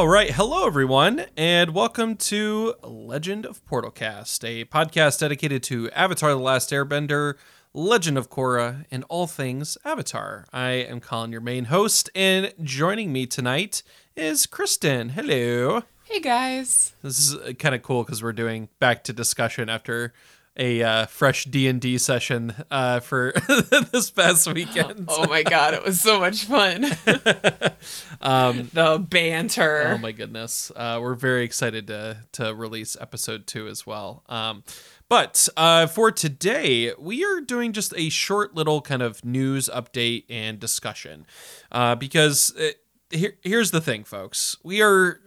All right, hello everyone, and welcome to Legend of Portalcast, a podcast dedicated to Avatar: The Last Airbender, Legend of Korra, and all things Avatar. I am Collin, your main host, and joining me tonight is Kristen. Hello. Hey guys. This is kind of cool because we're doing back to discussion after a uh, fresh D and D session uh, for this past weekend. Oh my god, it was so much fun. um, the banter. Oh my goodness, uh, we're very excited to to release episode two as well. Um, but uh, for today, we are doing just a short little kind of news update and discussion uh, because it, here, here's the thing, folks. We are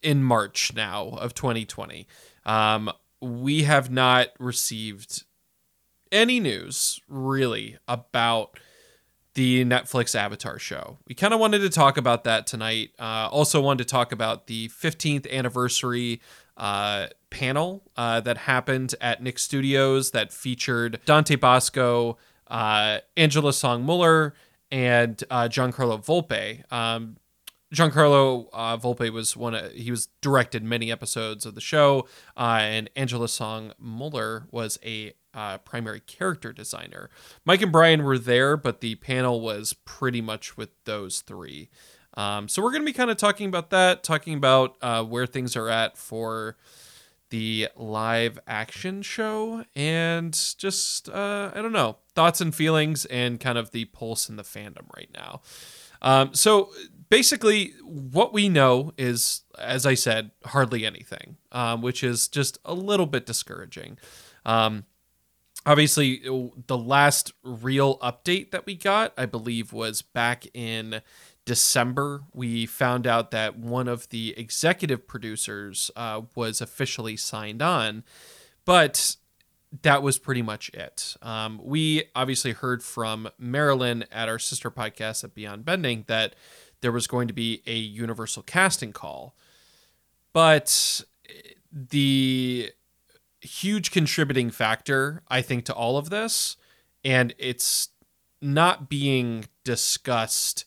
in March now of 2020. Um, we have not received any news really about the Netflix Avatar show. We kind of wanted to talk about that tonight. Uh, also, wanted to talk about the 15th anniversary uh, panel uh, that happened at Nick Studios that featured Dante Basco, uh, Angela Song Mueller, and uh, Giancarlo Volpe. Um, Giancarlo uh, Volpe was one. Of, he was directed many episodes of the show, uh, and Angela Song Mueller was a uh, primary character designer. Mike and Brian were there, but the panel was pretty much with those three. Um, so we're going to be kind of talking about that, talking about uh, where things are at for the live action show, and just uh, I don't know thoughts and feelings, and kind of the pulse in the fandom right now. Um, so basically, what we know is, as I said, hardly anything, um, which is just a little bit discouraging. Um, obviously, the last real update that we got, I believe, was back in December. We found out that one of the executive producers uh, was officially signed on, but that was pretty much it. Um, we obviously heard from Marilyn at our sister podcast at Beyond Bending that there was going to be a universal casting call. But the huge contributing factor, I think, to all of this, and it's not being discussed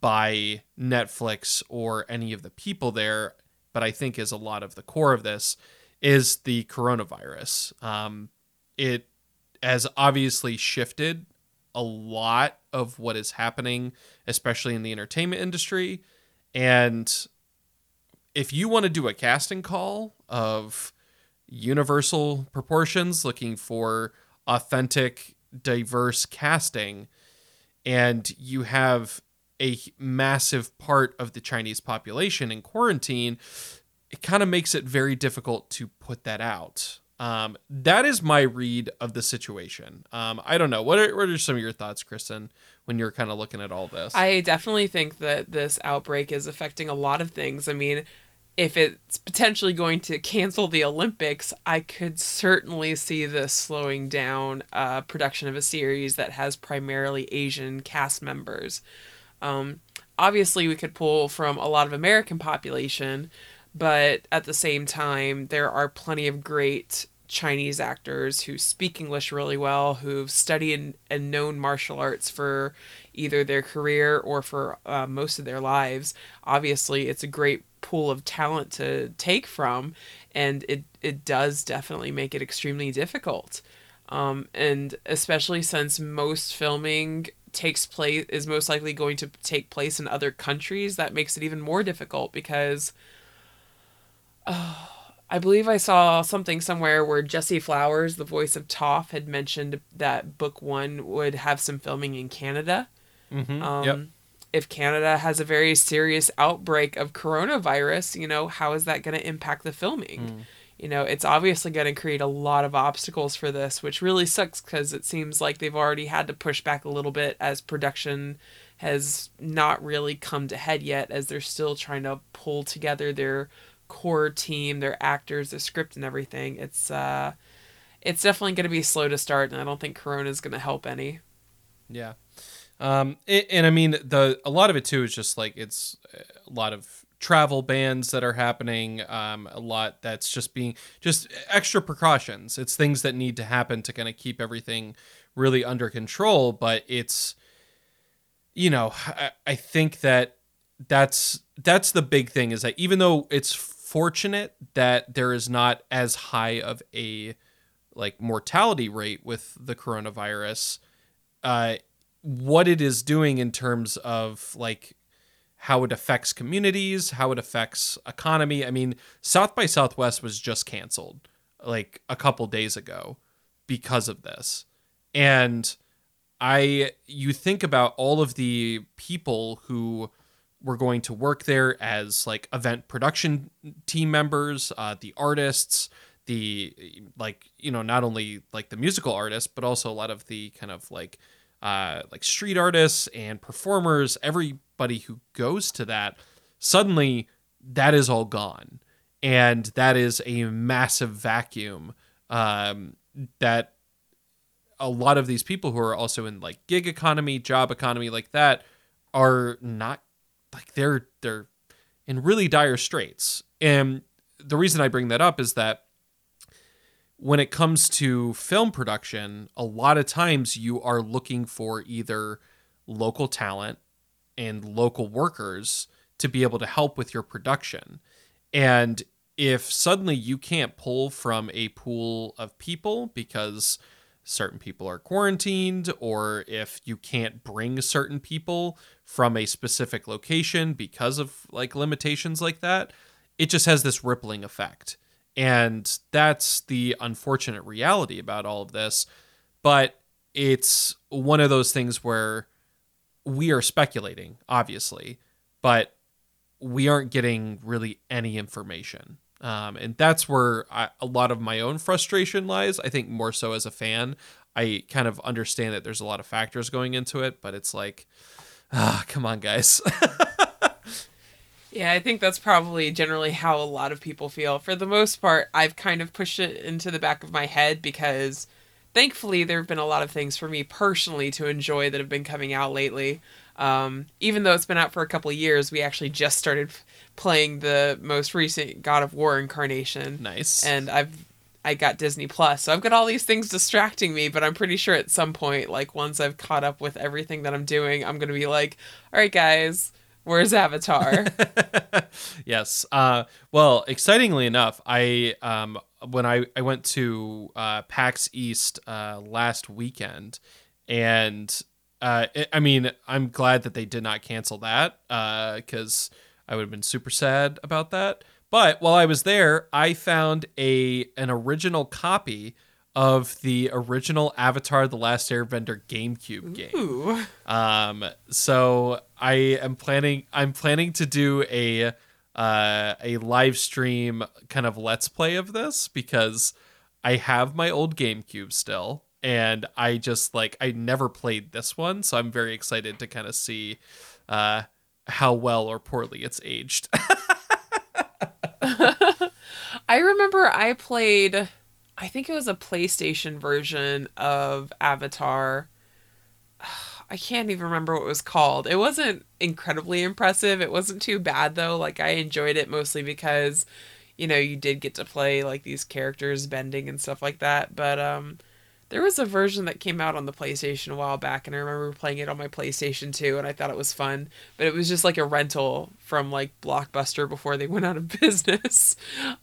by Netflix or any of the people there, but I think is a lot of the core of this, is the coronavirus. Um, it has obviously shifted a lot of what is happening, especially in the entertainment industry. And if you want to do a casting call of universal proportions, looking for authentic, diverse casting, and you have a massive part of the Chinese population in quarantine, it kind of makes it very difficult to put that out. Um, that is my read of the situation. Um, I don't know. What are, what are some of your thoughts, Kristen, when you're kind of looking at all this? I definitely think that this outbreak is affecting a lot of things. I mean, if it's potentially going to cancel the Olympics, I could certainly see this slowing down uh, production of a series that has primarily Asian cast members. Um, obviously, we could pull from a lot of American population, but at the same time, there are plenty of great Chinese actors who speak English really well, who've studied and known martial arts for either their career or for uh, most of their lives. Obviously, it's a great pool of talent to take from, and it, it does definitely make it extremely difficult. Um, and especially since most filming takes place is most likely going to take place in other countries, that makes it even more difficult because I believe I saw something somewhere where Jessie Flowers, the voice of Toph, had mentioned that book one would have some filming in Canada. Mm-hmm. Um, yep. If Canada has a very serious outbreak of coronavirus, you know, how is that going to impact the filming? Mm. You know, it's obviously going to create a lot of obstacles for this, which really sucks because it seems like they've already had to push back a little bit as production has not really come to head yet, as they're still trying to pull together their core team, their actors, their script, and everything. It's uh, it's definitely going to be slow to start, and I don't think Corona is going to help any. Yeah, um, it, and I mean the a lot of it too is just like it's a lot of travel bans that are happening um, a lot that's just being just extra precautions. It's things that need to happen to kind of keep everything really under control but it's you know I, I think that that's that's the big thing is that even though it's fortunate that there is not as high of a like mortality rate with the coronavirus, uh, what it is doing in terms of like how it affects communities, how it affects economy. I mean, South by Southwest was just canceled like a couple days ago because of this. And I you think about all of the people who were going to work there as like event production team members, uh, the artists, the like you know not only like the musical artists but also a lot of the kind of like uh, like street artists and performers, everybody who goes to that, suddenly that is all gone, and that is a massive vacuum um, that a lot of these people who are also in like gig economy, job economy like that are not like they're they're in really dire straits. And the reason I bring that up is that when it comes to film production, a lot of times you are looking for either local talent and local workers to be able to help with your production. And if suddenly you can't pull from a pool of people because certain people are quarantined, or if you can't bring certain people from a specific location because of like limitations like that, it just has this rippling effect. And that's the unfortunate reality about all of this. But it's one of those things where we are speculating, obviously, but we aren't getting really any information. Um, and that's where I, a lot of my own frustration lies. I think more so as a fan. I kind of understand that there's a lot of factors going into it, but it's like, ah, come on, guys. Yeah, I think that's probably generally how a lot of people feel. For the most part, I've kind of pushed it into the back of my head because thankfully there have been a lot of things for me personally to enjoy that have been coming out lately. Um, even though it's been out for a couple of years, we actually just started playing the most recent God of War incarnation. Nice. And I've I got Disney Plus. So I've got all these things distracting me, but I'm pretty sure at some point, like once I've caught up with everything that I'm doing, I'm going to be like, all right, guys, Where's Avatar? yes. Uh, well, excitingly enough, I um, when I, I went to uh, PAX East uh, last weekend, and uh, it, I mean, I'm glad that they did not cancel that because uh, I would have been super sad about that. But while I was there, I found a an original copy of the original Avatar: The Last Airbender GameCube game. Ooh. Um, so I am planning. I'm planning to do a uh, a live stream kind of let's play of this because I have my old GameCube still, and I just like I never played this one, so I'm very excited to kind of see uh, how well or poorly it's aged. I remember I played I think it was a PlayStation version of Avatar. I can't even remember what it was called. It wasn't incredibly impressive. It wasn't too bad though. Like I enjoyed it mostly because you know, you did get to play like these characters bending and stuff like that, but um there was a version that came out on the PlayStation a while back, and I remember playing it on my PlayStation 2, and I thought it was fun. But it was just like a rental from like Blockbuster before they went out of business.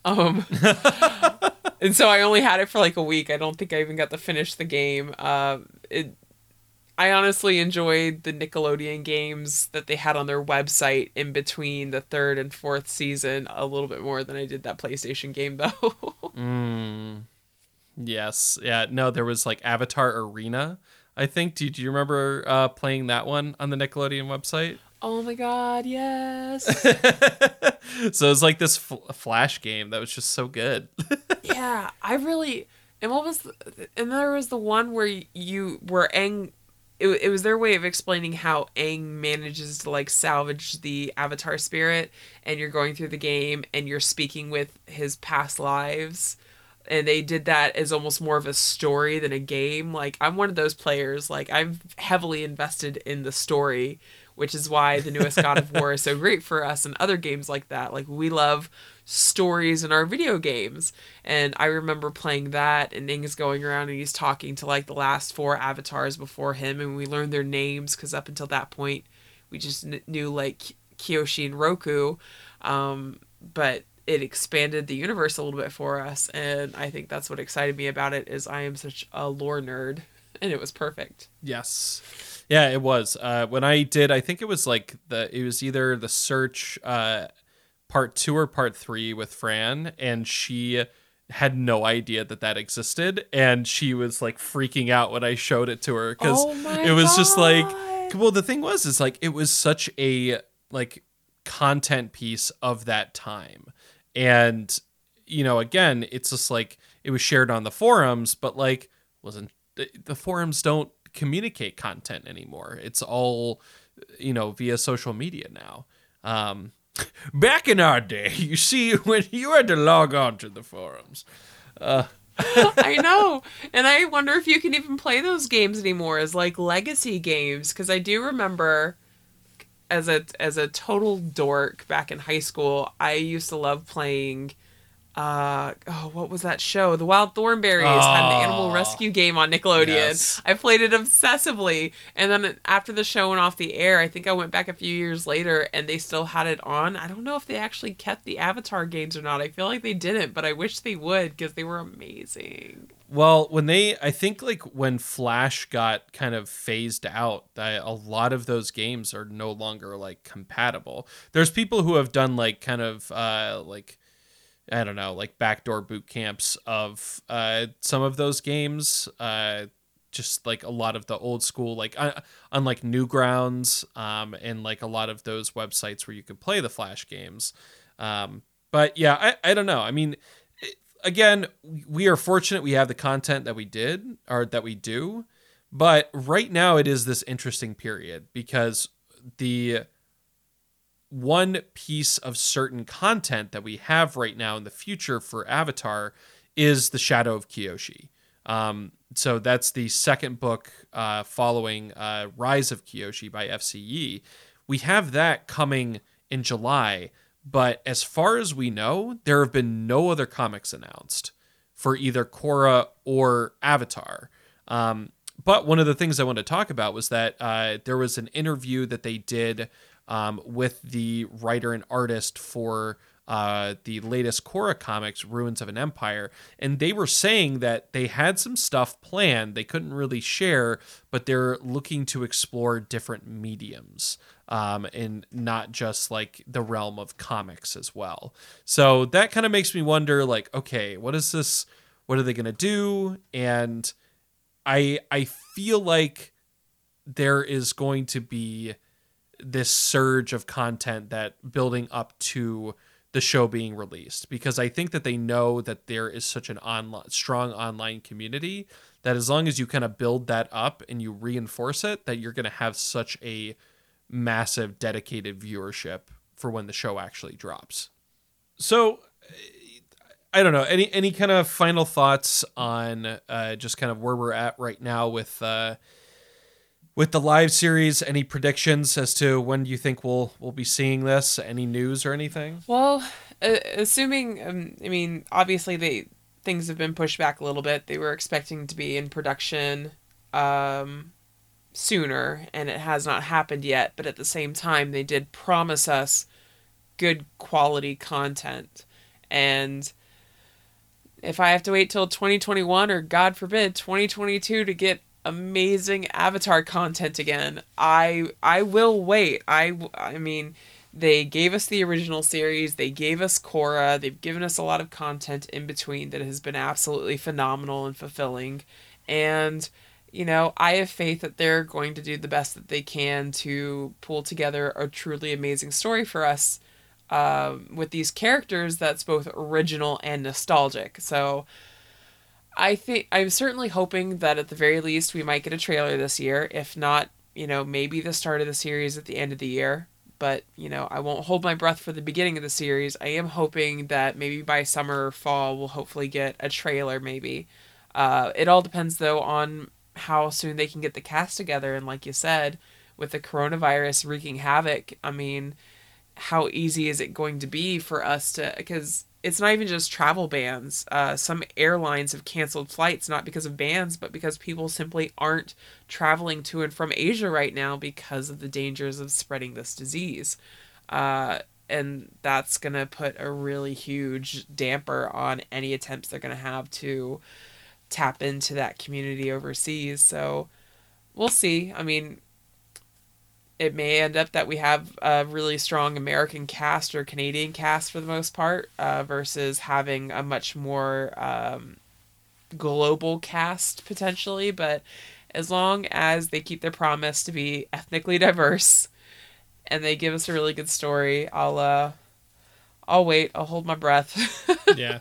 Um, and so I only had it for like a week. I don't think I even got to finish the game. Uh, it, I honestly enjoyed the Nickelodeon games that they had on their website in between the third and fourth season a little bit more than I did that PlayStation game, though. mm. Yes. Yeah. No, there was like Avatar Arena. I think. Do, do you remember uh, playing that one on the Nickelodeon website? Oh my god, yes. so it was like this fl- flash game that was just so good. yeah, I really. And what was, the, and there was the one where you were Aang. It, it was their way of explaining how Aang manages to like salvage the Avatar spirit, and you're going through the game and you're speaking with his past lives and they did that as almost more of a story than a game. Like I'm one of those players. Like I'm heavily invested in the story, which is why the newest God of War is so great for us and other games like that. Like we love stories in our video games. And I remember playing that and Aang is going around and he's talking to like the last four avatars before him and we learned their names because up until that point we just knew like Kyoshi and Roku, um, but it expanded the universe a little bit for us, and I think that's what excited me about it. Is I am such a lore nerd, and it was perfect. Yes. Yeah, it was. Uh, when I did, I think it was like the it was either the search uh, part two or part three with Fran, and she had no idea that that existed, and she was like freaking out when I showed it to her because Oh it was just like, well, the thing was, is like it was such a like content piece of that time, and you know, again, it's just like it was shared on the forums, but like wasn't the, forums don't communicate content anymore. It's all you know via social media now. Um, back in our day, you see, when you had to log on to the forums. I know. And I wonder if you can even play those games anymore as like legacy games because I do remember as a as a total dork back in high school, I used to love playing uh oh what was that show the wild thornberries had an animal Oh. rescue game on nickelodeon Yes. i played it obsessively and then after the show went off the air i think i went back a few years later and they still had it on i don't know if they actually kept the avatar games or not i feel like they didn't but i wish they would because they were amazing Well, when they, I think like when Flash got kind of phased out, that a lot of those games are no longer like compatible. There's people who have done like kind of uh like I don't know, like backdoor boot camps of uh some of those games. Uh just like a lot of the old school like uh, unlike Newgrounds um and like a lot of those websites where you could play the Flash games. Um but yeah, I I don't know. I mean, again, we are fortunate we have the content that we did or that we do, but right now it is this interesting period because the one piece of certain content that we have right now in the future for Avatar is the Shadow of Kyoshi. Um, so that's the second book uh, following uh, Rise of Kyoshi by F.C. Yee. We have that coming in July, but as far as we know, there have been no other comics announced for either Korra or Avatar. Um, but one of the things I want to talk about was that uh, there was an interview that they did um, with the writer and artist for uh, the latest Korra comics, Ruins of an Empire, and they were saying that they had some stuff planned they couldn't really share, but they're looking to explore different mediums um, and not just like the realm of comics as well. So that kind of makes me wonder, like, okay, what is this? What are they gonna do? And I I feel like there is going to be this surge of content that building up to the show being released because I think that they know that there is such an online strong online community that as long as you kind of build that up and you reinforce it that you're going to have such a massive dedicated viewership for when the show actually drops. So I don't know any any kind of final thoughts on uh, just kind of where we're at right now with uh, with the live series. Any predictions as to when you think we'll we'll be seeing this? Any news or anything? Well, uh, assuming, um, I mean, obviously they things have been pushed back a little bit. They were expecting to be in production um, sooner, and it has not happened yet. But at the same time, they did promise us good quality content, and if I have to wait till 2021 or God forbid 2022 to get amazing avatar content again, I I will wait. I I mean, they gave us the original series, they gave us Korra, they've given us a lot of content in between that has been absolutely phenomenal and fulfilling. And you know, I have faith that they're going to do the best that they can to pull together a truly amazing story for us um, with these characters that's both original and nostalgic. So I think I'm certainly hoping that at the very least we might get a trailer this year. If not, you know, maybe the start of the series at the end of the year. But, you know, I won't hold my breath for the beginning of the series. I am hoping that maybe by summer or fall we'll hopefully get a trailer maybe. Uh, it all depends though on how soon they can get the cast together and like you said, with the coronavirus wreaking havoc, I mean, how easy is it going to be for us to because it's not even just travel bans uh, some airlines have canceled flights not because of bans but because people simply aren't traveling to and from asia right now because of the dangers of spreading this disease Uh, and that's going to put a really huge damper on any attempts they're going to have to tap into that community overseas. So we'll see. I mean, it may end up that we have a really strong American cast or Canadian cast for the most part, uh, versus having a much more um, global cast potentially. But as long as they keep their promise to be ethnically diverse and they give us a really good story, I'll I'll wait. I'll hold my breath. yeah.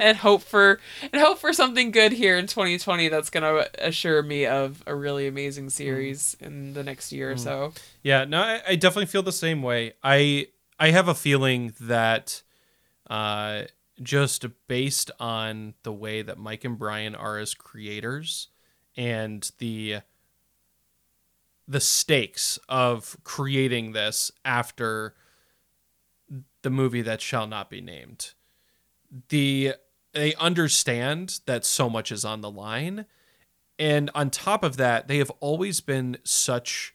and hope for and hope for something good here in 2020 that's going to assure me of a really amazing series mm. in the next year mm. or so. Yeah, no, I, I, definitely feel the same way. I I have a feeling that uh just based on the way that Mike and Brian are as creators and the the stakes of creating this after the movie that shall not be named. The they understand that so much is on the line, and on top of that, they have always been such.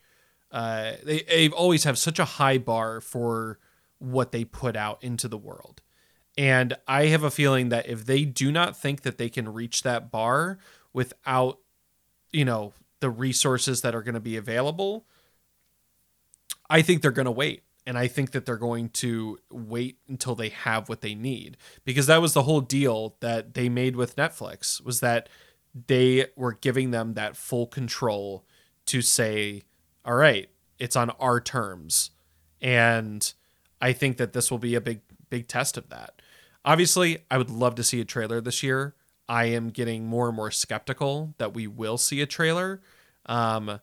Uh, they they've always have such a high bar for what they put out into the world. And I have a feeling that if they do not think that they can reach that bar without, you know, the resources that are going to be available, I think they're going to wait and I think that they're going to wait until they have what they need because that was the whole deal that they made with Netflix was that they were giving them that full control to say, all right, it's on our terms. And I think that this will be a big, big test of that. Obviously, I would love to see a trailer this year. I am getting more and more skeptical that we will see a trailer. Um,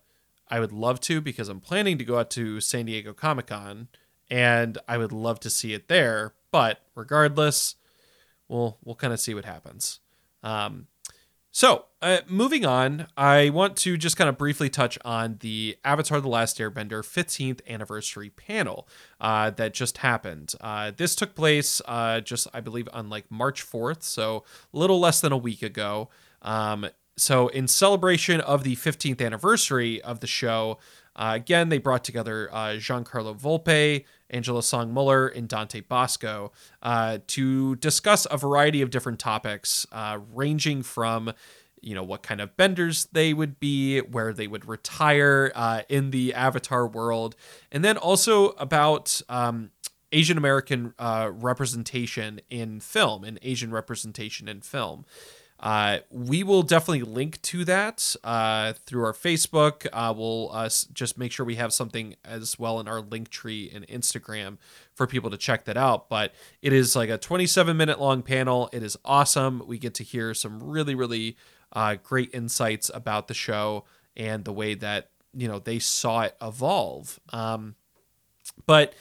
I would love to because I'm planning to go out to San Diego Comic Con and I would love to see it there. But regardless, we'll we'll kind of see what happens. Um, so uh, moving on, I want to just kind of briefly touch on the Avatar: The Last Airbender 15th anniversary panel uh, that just happened. Uh, this took place uh, just I believe on like March 4th, so a little less than a week ago. Um, so, in celebration of the 15th anniversary of the show, uh, again, they brought together uh, Giancarlo Volpe, Angela Song Mueller, and Dante Basco uh, to discuss a variety of different topics, uh, ranging from you know what kind of benders they would be, where they would retire uh, in the Avatar world, and then also about um, Asian American uh, representation in film and Asian representation in film. Uh, we will definitely link to that uh, through our Facebook. Uh, we'll uh, just make sure we have something as well in our link tree and Instagram for people to check that out. But it is like a 27 minute long panel. It is awesome. We get to hear some really, really uh, great insights about the show and the way that you know they saw it evolve. Um, but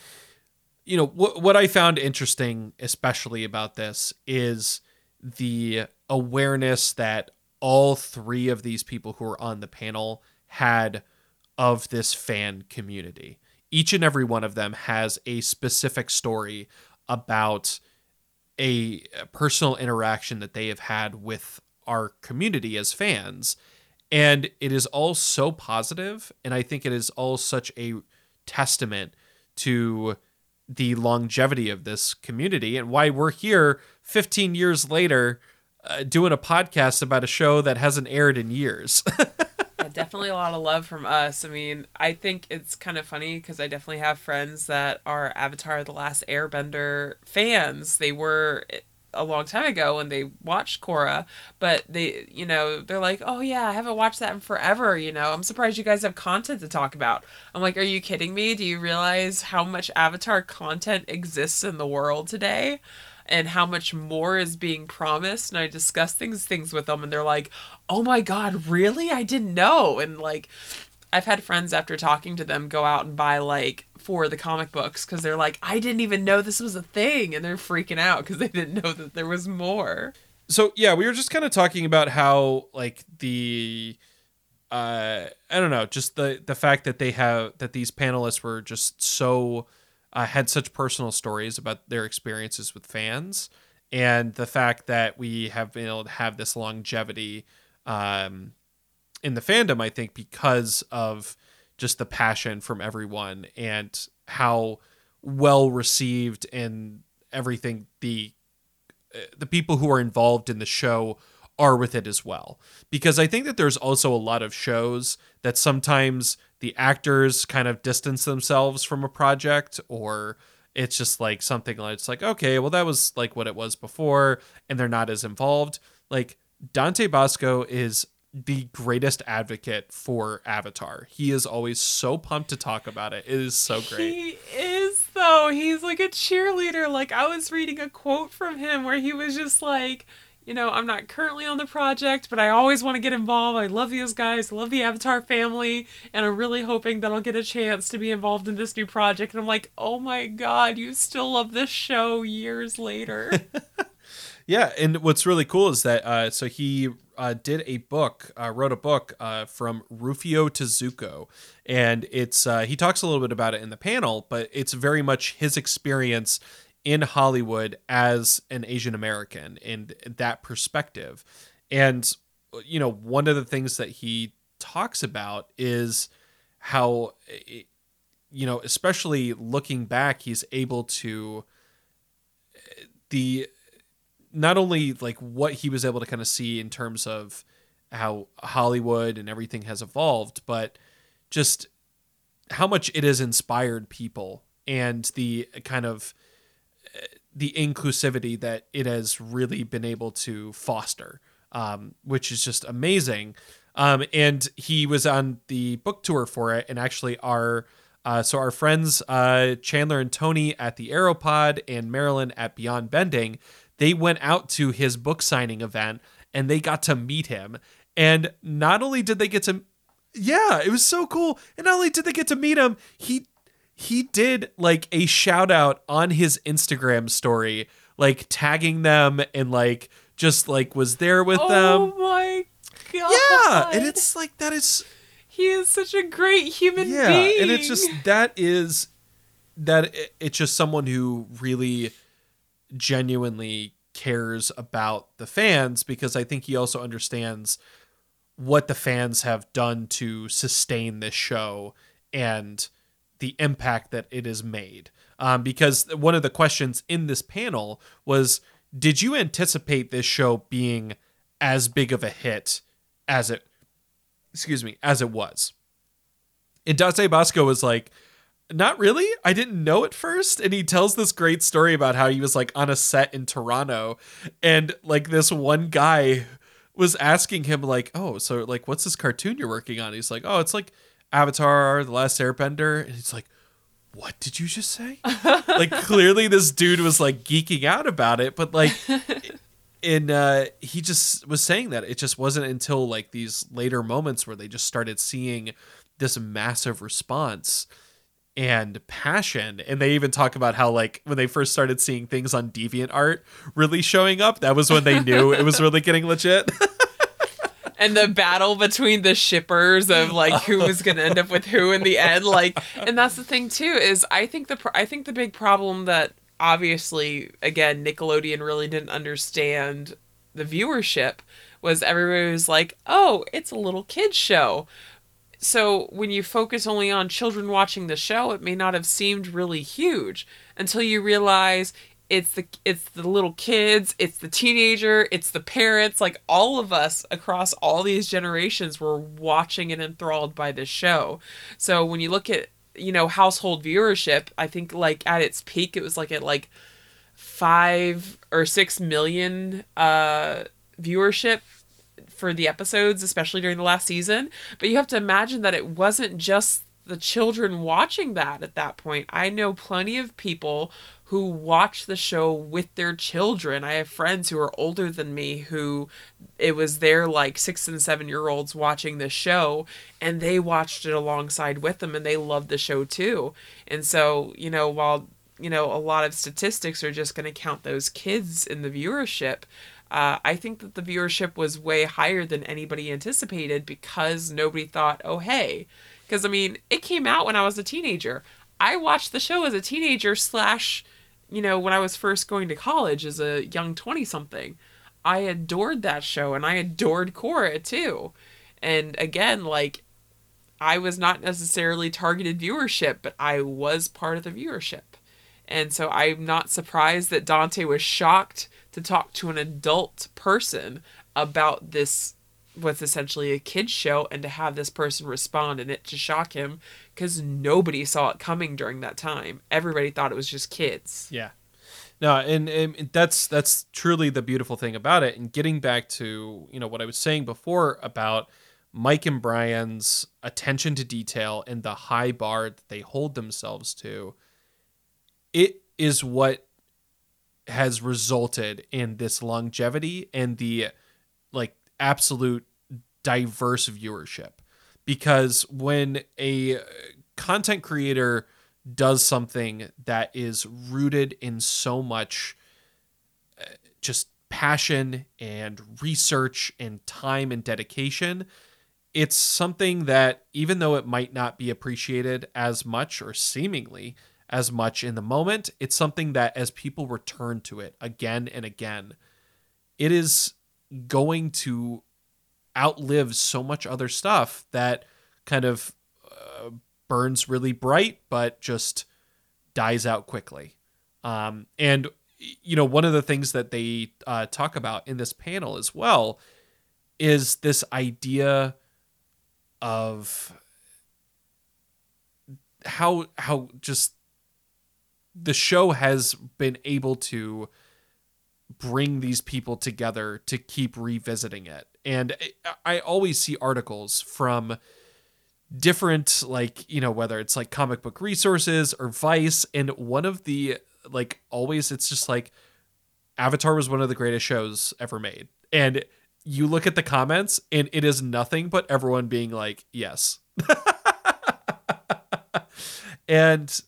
you know what what I found interesting, especially about this, is the awareness that all three of these people who are on the panel had of this fan community. Each and every one of them has a specific story about a personal interaction that they have had with our community as fans. And it is all so positive, and I think it is all such a testament to the longevity of this community and why we're here 15 years later uh, doing a podcast about a show that hasn't aired in years. yeah, definitely a lot of love from us. I mean, I think it's kind of funny because I definitely have friends that are Avatar: The Last Airbender fans. They were a long time ago when they watched Korra, but they, you know, they're like, "Oh yeah, I haven't watched that in forever." You know, I'm surprised you guys have content to talk about. I'm like, "Are you kidding me? Do you realize how much Avatar content exists in the world today?" And how much more is being promised and I discuss things things with them and they're like, "Oh my god, really? I didn't know." And like I've had friends after talking to them go out and buy like for the comic books cuz they're like, "I didn't even know this was a thing." And they're freaking out cuz they didn't know that there was more. So, yeah, we were just kind of talking about how like the uh I don't know, just the the fact that they have that these panelists were just so uh, had such personal stories about their experiences with fans and the fact that we have been able to have this longevity um, in the fandom i think because of just the passion from everyone and how well received and everything the uh, the people who are involved in the show are with it as well. Because I think that there's also a lot of shows that sometimes the actors kind of distance themselves from a project or it's just like something like it's like okay, well that was like what it was before and they're not as involved. Like Dante Basco is the greatest advocate for Avatar. He is always so pumped to talk about it. It is so great. He is though. He's like a cheerleader. Like I was reading a quote from him where he was just like, you know, I'm not currently on the project, but I always want to get involved. I love these guys, love the Avatar family, and I'm really hoping that I'll get a chance to be involved in this new project. And I'm like, oh my god, you still love this show years later. yeah, and what's really cool is that uh, so he uh, did a book, uh, wrote a book uh, from Rufio to Zuko, and it's uh, he talks a little bit about it in the panel, but it's very much his experience in Hollywood as an Asian American and that perspective, and you know one of the things that he talks about is how eh, you know especially looking back he's able to eh, the not only like what he was able to kind of see in terms of how Hollywood and everything has evolved, but just how much it has inspired people and the kind of the inclusivity that it has really been able to foster, um, which is just amazing. Um, and he was on the book tour for it, and actually our uh, so our friends uh, Chandler and Tony at the Aeropod and Marilyn at Beyond Bending they went out to his book signing event and they got to meet him. And not only did they get to yeah, it was so cool. And not only did they get to meet him, he he did like a shout out on his Instagram story, like tagging them and like just like was there with oh them. Oh my god. Yeah, and it's like that is he is such a great human yeah, being. and it's just that is that it's just someone who really genuinely cares about the fans because I think he also understands what the fans have done to sustain this show and the impact that it has made. Um, because one of the questions in this panel was Did you anticipate this show being as big of a hit as it, excuse me, as it was? And Dante Basco was like, not really. I didn't know at first. And he tells this great story about how he was like on a set in Toronto and like this one guy was asking him like, "Oh, so like what's this cartoon you're working on?" He's like, "Oh, it's like Avatar: The Last Airbender." And it's like, "What did you just say?" like clearly this dude was like geeking out about it, but like and uh he just was saying that it just wasn't until like these later moments where they just started seeing this massive response and passion and they even talk about how like when they first started seeing things on deviant art really showing up that was when they knew it was really getting legit and the battle between the shippers of like who was going to end up with who in the end like and that's the thing too is i think the i think the big problem that obviously again nickelodeon really didn't understand the viewership was everybody was like oh it's a little kids show. So when you focus only on children watching the show, it may not have seemed really huge until you realize it's the it's the little kids, it's the teenager, it's the parents, like all of us across all these generations were watching and enthralled by this show. So when you look at, you know, household viewership, I think like at its peak it was like at like 5 or 6 million uh viewership for the episodes, especially during the last season. But you have to imagine that it wasn't just the children watching that at that point. I know plenty of people who watch the show with their children. I have friends who are older than me who it was their like six and seven year olds watching the show and they watched it alongside with them and they loved the show too. And so, you know, while you know, a lot of statistics are just going to count those kids in the viewership. Uh, I think that the viewership was way higher than anybody anticipated because nobody thought, oh, hey. Because, I mean, it came out when I was a teenager. I watched the show as a teenager, slash, you know, when I was first going to college as a young 20 something. I adored that show and I adored Korra too. And again, like, I was not necessarily targeted viewership, but I was part of the viewership. And so I'm not surprised that Dante was shocked to talk to an adult person about this what's essentially a kids show and to have this person respond and it to shock him because nobody saw it coming during that time. Everybody thought it was just kids. Yeah. No, and, and that's that's truly the beautiful thing about it. And getting back to you know what I was saying before about Mike and Brian's attention to detail and the high bar that they hold themselves to, it is what has resulted in this longevity and the like absolute diverse viewership. Because when a content creator does something that is rooted in so much uh, just passion and research and time and dedication, it's something that even though it might not be appreciated as much or seemingly as much in the moment, it's something that as people return to it again and again, it is going to outlive so much other stuff that kind of uh, burns really bright but just dies out quickly. Um, and you know, one of the things that they uh, talk about in this panel as well is this idea of how how just the show has been able to bring these people together to keep revisiting it. And I always see articles from different like, you know, whether it's like comic book resources or Vice and one of the like always it's just like Avatar was one of the greatest shows ever made. And you look at the comments and it is nothing but everyone being like, "Yes." and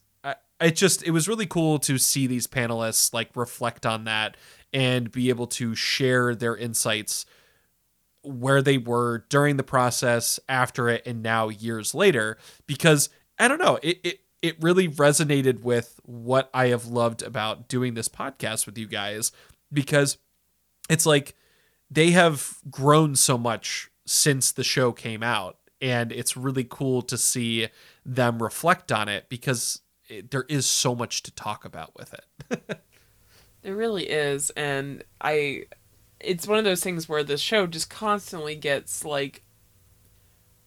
it just it was really cool to see these panelists like reflect on that and be able to share their insights where they were during the process, after it, and now years later. Because I don't know, it, it it really resonated with what I have loved about doing this podcast with you guys because it's like they have grown so much since the show came out and it's really cool to see them reflect on it because it, there is so much to talk about with it. There really is, and I it's one of those things where the show just constantly gets like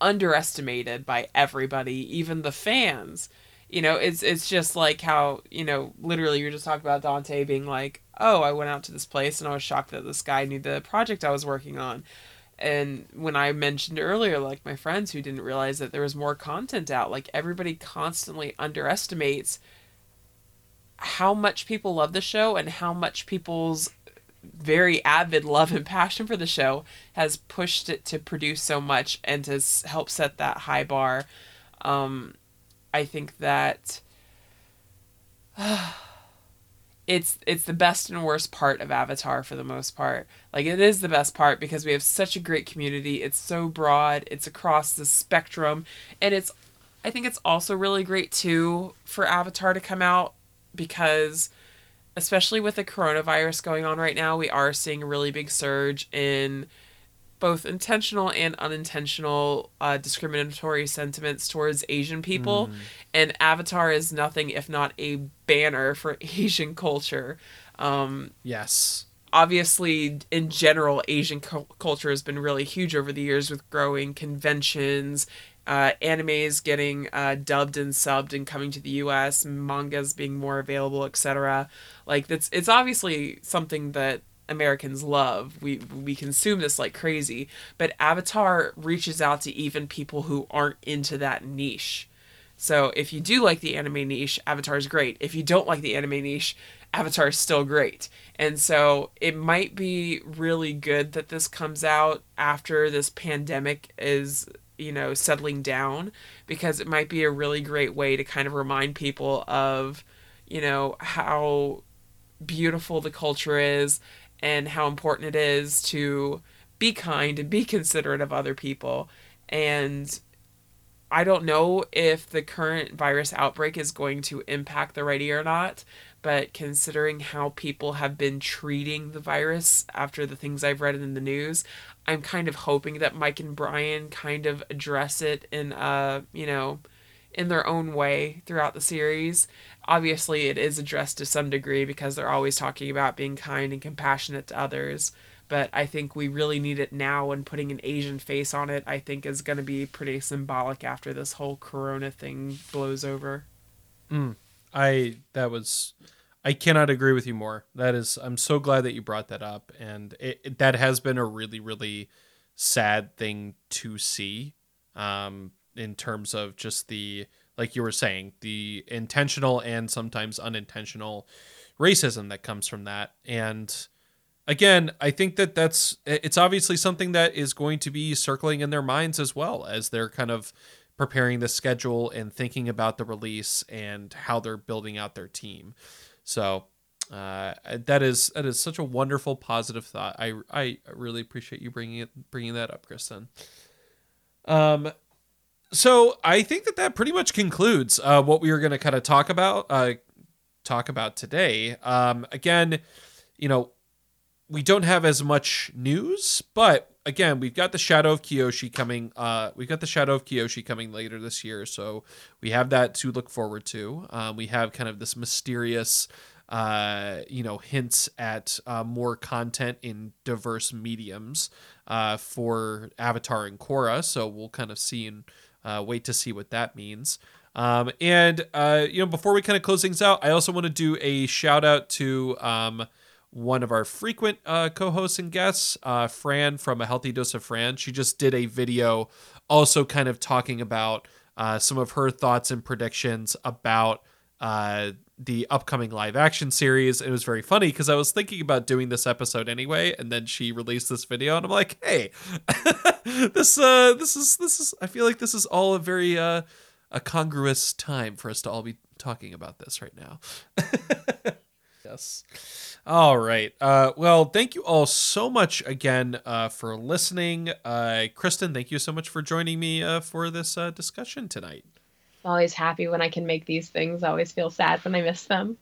underestimated by everybody, even the fans. You know, it's it's just like how, you know, literally you're just talking about Dante being like, "Oh, I went out to this place and I was shocked that this guy knew the project I was working on." And when I mentioned earlier like my friends who didn't realize that there was more content out, like everybody constantly underestimates how much people love the show and how much people's very avid love and passion for the show has pushed it to produce so much and to help set that high bar. Um, I think that uh, it's it's the best and worst part of Avatar for the most part. Like it is the best part because we have such a great community. It's so broad. It's across the spectrum, and it's I think it's also really great too for Avatar to come out because especially with the coronavirus going on right now, we are seeing a really big surge in both intentional and unintentional uh, discriminatory sentiments towards Asian people. Mm. And Avatar is nothing if not a banner for Asian culture. Um, yes. Obviously, in general, Asian cu- culture has been really huge over the years with growing conventions uh, animes getting uh, dubbed and subbed and coming to the U.S., mangas being more available, etc. Like that's it's obviously something that Americans love. We we consume this like crazy, but Avatar reaches out to even people who aren't into that niche. So if you do like the anime niche, Avatar is great. If you don't like the anime niche, Avatar is still great. And so it might be really good that this comes out after this pandemic is you know, settling down because it might be a really great way to kind of remind people of, you know, how beautiful the culture is and how important it is to be kind and be considerate of other people. And I don't know if the current virus outbreak is going to impact the writing or not, but considering how people have been treating the virus after the things I've read in the news, I'm kind of hoping that Mike and Bryan kind of address it in a, you know, in their own way throughout the series. Obviously, it is addressed to some degree because they're always talking about being kind and compassionate to others. But I think we really need it now, and putting an Asian face on it, I think, is going to be pretty symbolic after this whole Corona thing blows over. Mm, I that was I cannot agree with you more. That is, I'm so glad that you brought that up, and it, it, that has been a really, really sad thing to see, um, in terms of just the like you were saying, the intentional and sometimes unintentional racism that comes from that. And again, I think that that's it's obviously something that is going to be circling in their minds as well as they're kind of preparing the schedule and thinking about the release and how they're building out their team. So uh, that is that is such a wonderful positive thought. I I really appreciate you bringing it bringing that up, Kristen. Um, so I think that that pretty much concludes uh, what we were going to kind of talk about uh, talk about today. Um, again, you know, we don't have as much news, but again, we've got the Shadow of Kyoshi coming. Uh, we've got the Shadow of Kyoshi coming later this year, so we have that to look forward to. Um, we have kind of this mysterious, uh, you know, hints at uh, more content in diverse mediums uh, for Avatar and Korra. So we'll kind of see and uh, wait to see what that means. Um, and uh, you know, before we kind of close things out, I also want to do a shout out to. Um, one of our frequent uh, co-hosts and guests, uh, Fran from A Healthy Dose of Fran. She just did a video, also kind of talking about uh, some of her thoughts and predictions about uh, the upcoming live action series. It was very funny because I was thinking about doing this episode anyway, and then she released this video, and I'm like, hey, this uh, this is this is. I feel like this is all a very uh, a congruous time for us to all be talking about this right now. yes. All right. Uh, well, thank you all so much again uh, for listening. Uh, Kristen, thank you so much for joining me uh, for this uh, discussion tonight. Always happy when I can make these things. I always feel sad when I miss them.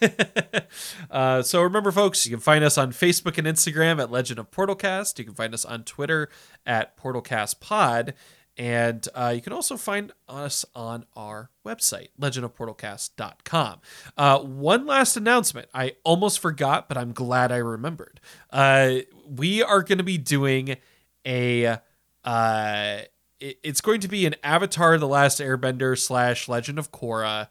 uh, so remember, folks, you can find us on Facebook and Instagram at Legend of Portalcast. You can find us on Twitter at PortalcastPod. And uh, you can also find us on our website, legendofportalcast.com. Uh, one last announcement. I almost forgot, but I'm glad I remembered. Uh, we are going to be doing a. Uh, it's going to be an Avatar: The Last Airbender slash Legend of Korra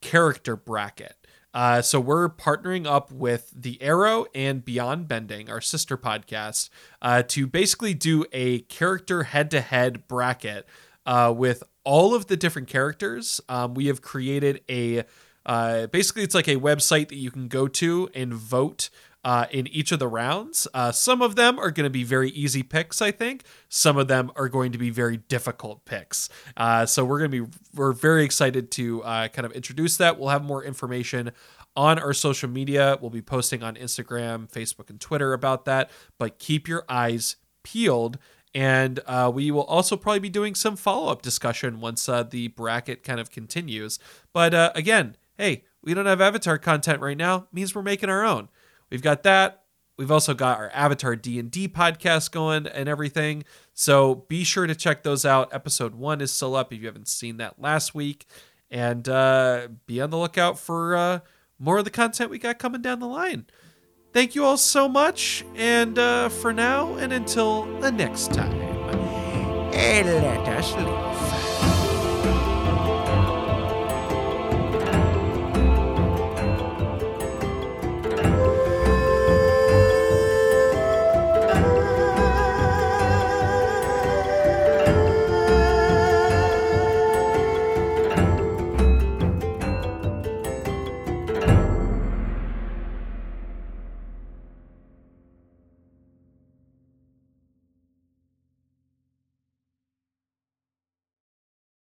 character bracket. Uh, so we're partnering up with The Arrow and Beyond Bending, our sister podcast, uh, to basically do a character head-to-head bracket uh, with all of the different characters. Um, we have created a uh, basically it's like a website that you can go to and vote uh, in each of the rounds. Uh, some of them are going to be very easy picks, I think. Some of them are going to be very difficult picks. Uh, so we're going to be we're very excited to uh, kind of introduce that. We'll have more information on our social media. We'll be posting on Instagram, Facebook, and Twitter about that. But keep your eyes peeled. And uh, we will also probably be doing some follow up discussion once uh, the bracket kind of continues. But uh, again, hey, we don't have Avatar content right now. It means we're making our own. We've got that. We've also got our Avatar D&D podcast going and everything. So be sure to check those out. Episode 1 is still up if you haven't seen that last week and uh, be on the lookout for uh, more of the content we got coming down the line. Thank you all so much and uh, for now and until the next time. Let us.